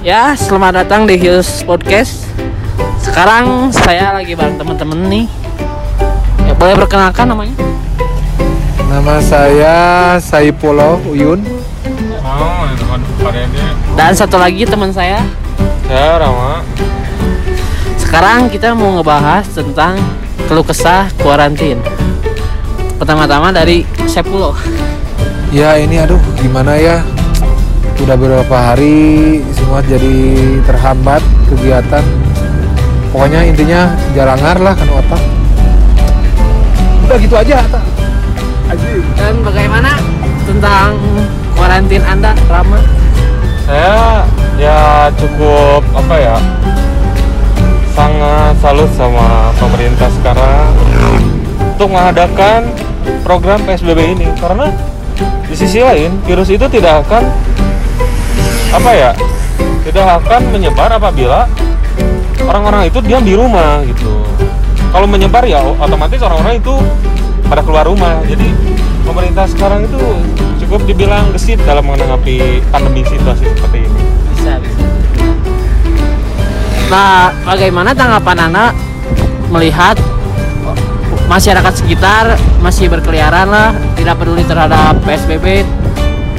Ya, selamat datang di Hills Podcast. Sekarang saya lagi bareng teman-teman nih. Ya, boleh perkenalkan namanya? Nama saya Saipullah Uyun. Oh. Dan satu lagi teman saya. Saya Rama. Sekarang kita mau ngebahas tentang keluh kesah kuarantin. Pertama-tama dari Sepuluh. Ya ini aduh gimana ya Udah beberapa hari semua jadi terhambat kegiatan Pokoknya intinya jalangar lah kan otak Udah gitu aja Ata. Dan bagaimana tentang kuarantin Anda, Rama? Saya ya cukup apa ya? Sangat salut sama pemerintah sekarang untuk mengadakan program PSBB ini karena di sisi lain virus itu tidak akan apa ya? Tidak akan menyebar apabila orang-orang itu diam di rumah gitu. Kalau menyebar ya otomatis orang-orang itu pada keluar rumah. Jadi pemerintah sekarang itu cukup dibilang gesit dalam menanggapi pandemi situasi seperti ini. Bisa, bisa. Nah, bagaimana tanggapan Anda melihat masyarakat sekitar masih berkeliaran lah, tidak peduli terhadap PSBB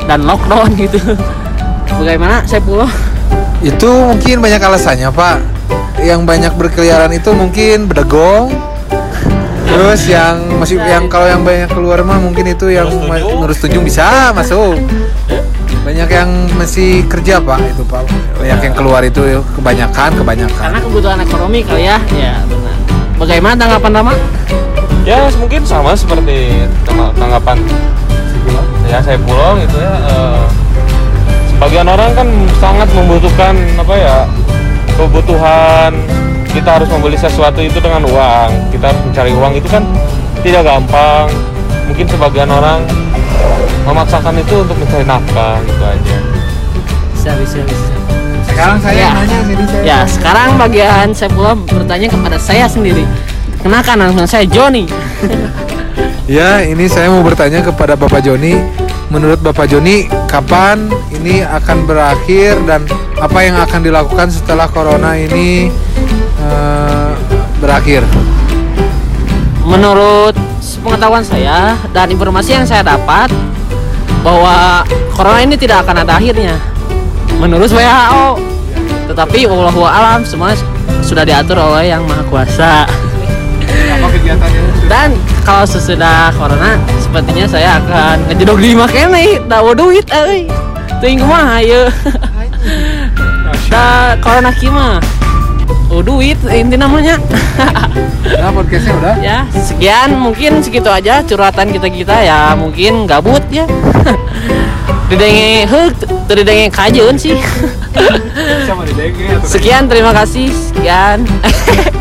dan lockdown gitu. Bagaimana saya pulau? Itu mungkin banyak alasannya Pak Yang banyak berkeliaran itu mungkin bedegong Terus yang masih yang kalau yang banyak keluar mah mungkin itu yang Ngurus ma- tunjung. bisa masuk. Banyak yang masih kerja Pak itu Pak. Banyak yang keluar itu kebanyakan kebanyakan. Karena kebutuhan ekonomi kali ya. Ya, benar. Bagaimana tanggapan Rama? Ya mungkin sama seperti tangga- tanggapan ya saya pulang gitu ya. eh, sebagian orang kan sangat membutuhkan apa ya kebutuhan kita harus membeli sesuatu itu dengan uang kita harus mencari uang itu kan tidak gampang mungkin sebagian orang memaksakan itu untuk mencari nafkah gitu aja Bisa, bisa, bisa. Sekarang saya Ya. nanya jadi saya. Ya, sekarang bagian saya pulau bertanya kepada saya sendiri. Kenakan langsung saya Joni. Ya, ini saya mau bertanya kepada Bapak Joni. Menurut Bapak Joni, kapan ini akan berakhir dan apa yang akan dilakukan setelah corona ini eh, berakhir? Menurut pengetahuan saya dan informasi yang saya dapat bahwa corona ini tidak akan ada akhirnya. Menurut WHO. Tetapi wallahu alam semua sudah diatur oleh yang maha kuasa. Kegiatannya? Dan kalau sesudah corona sepertinya saya akan ngejedok di makanya dawa duit euy. Teuing kumaha ieu. Da corona kima. Oh duit inti namanya. Nah, podcastnya udah. ya sekian mungkin segitu aja curhatan kita kita ya mungkin gabut ya didenge heuk teu didenge kajeun sih sekian terima kasih sekian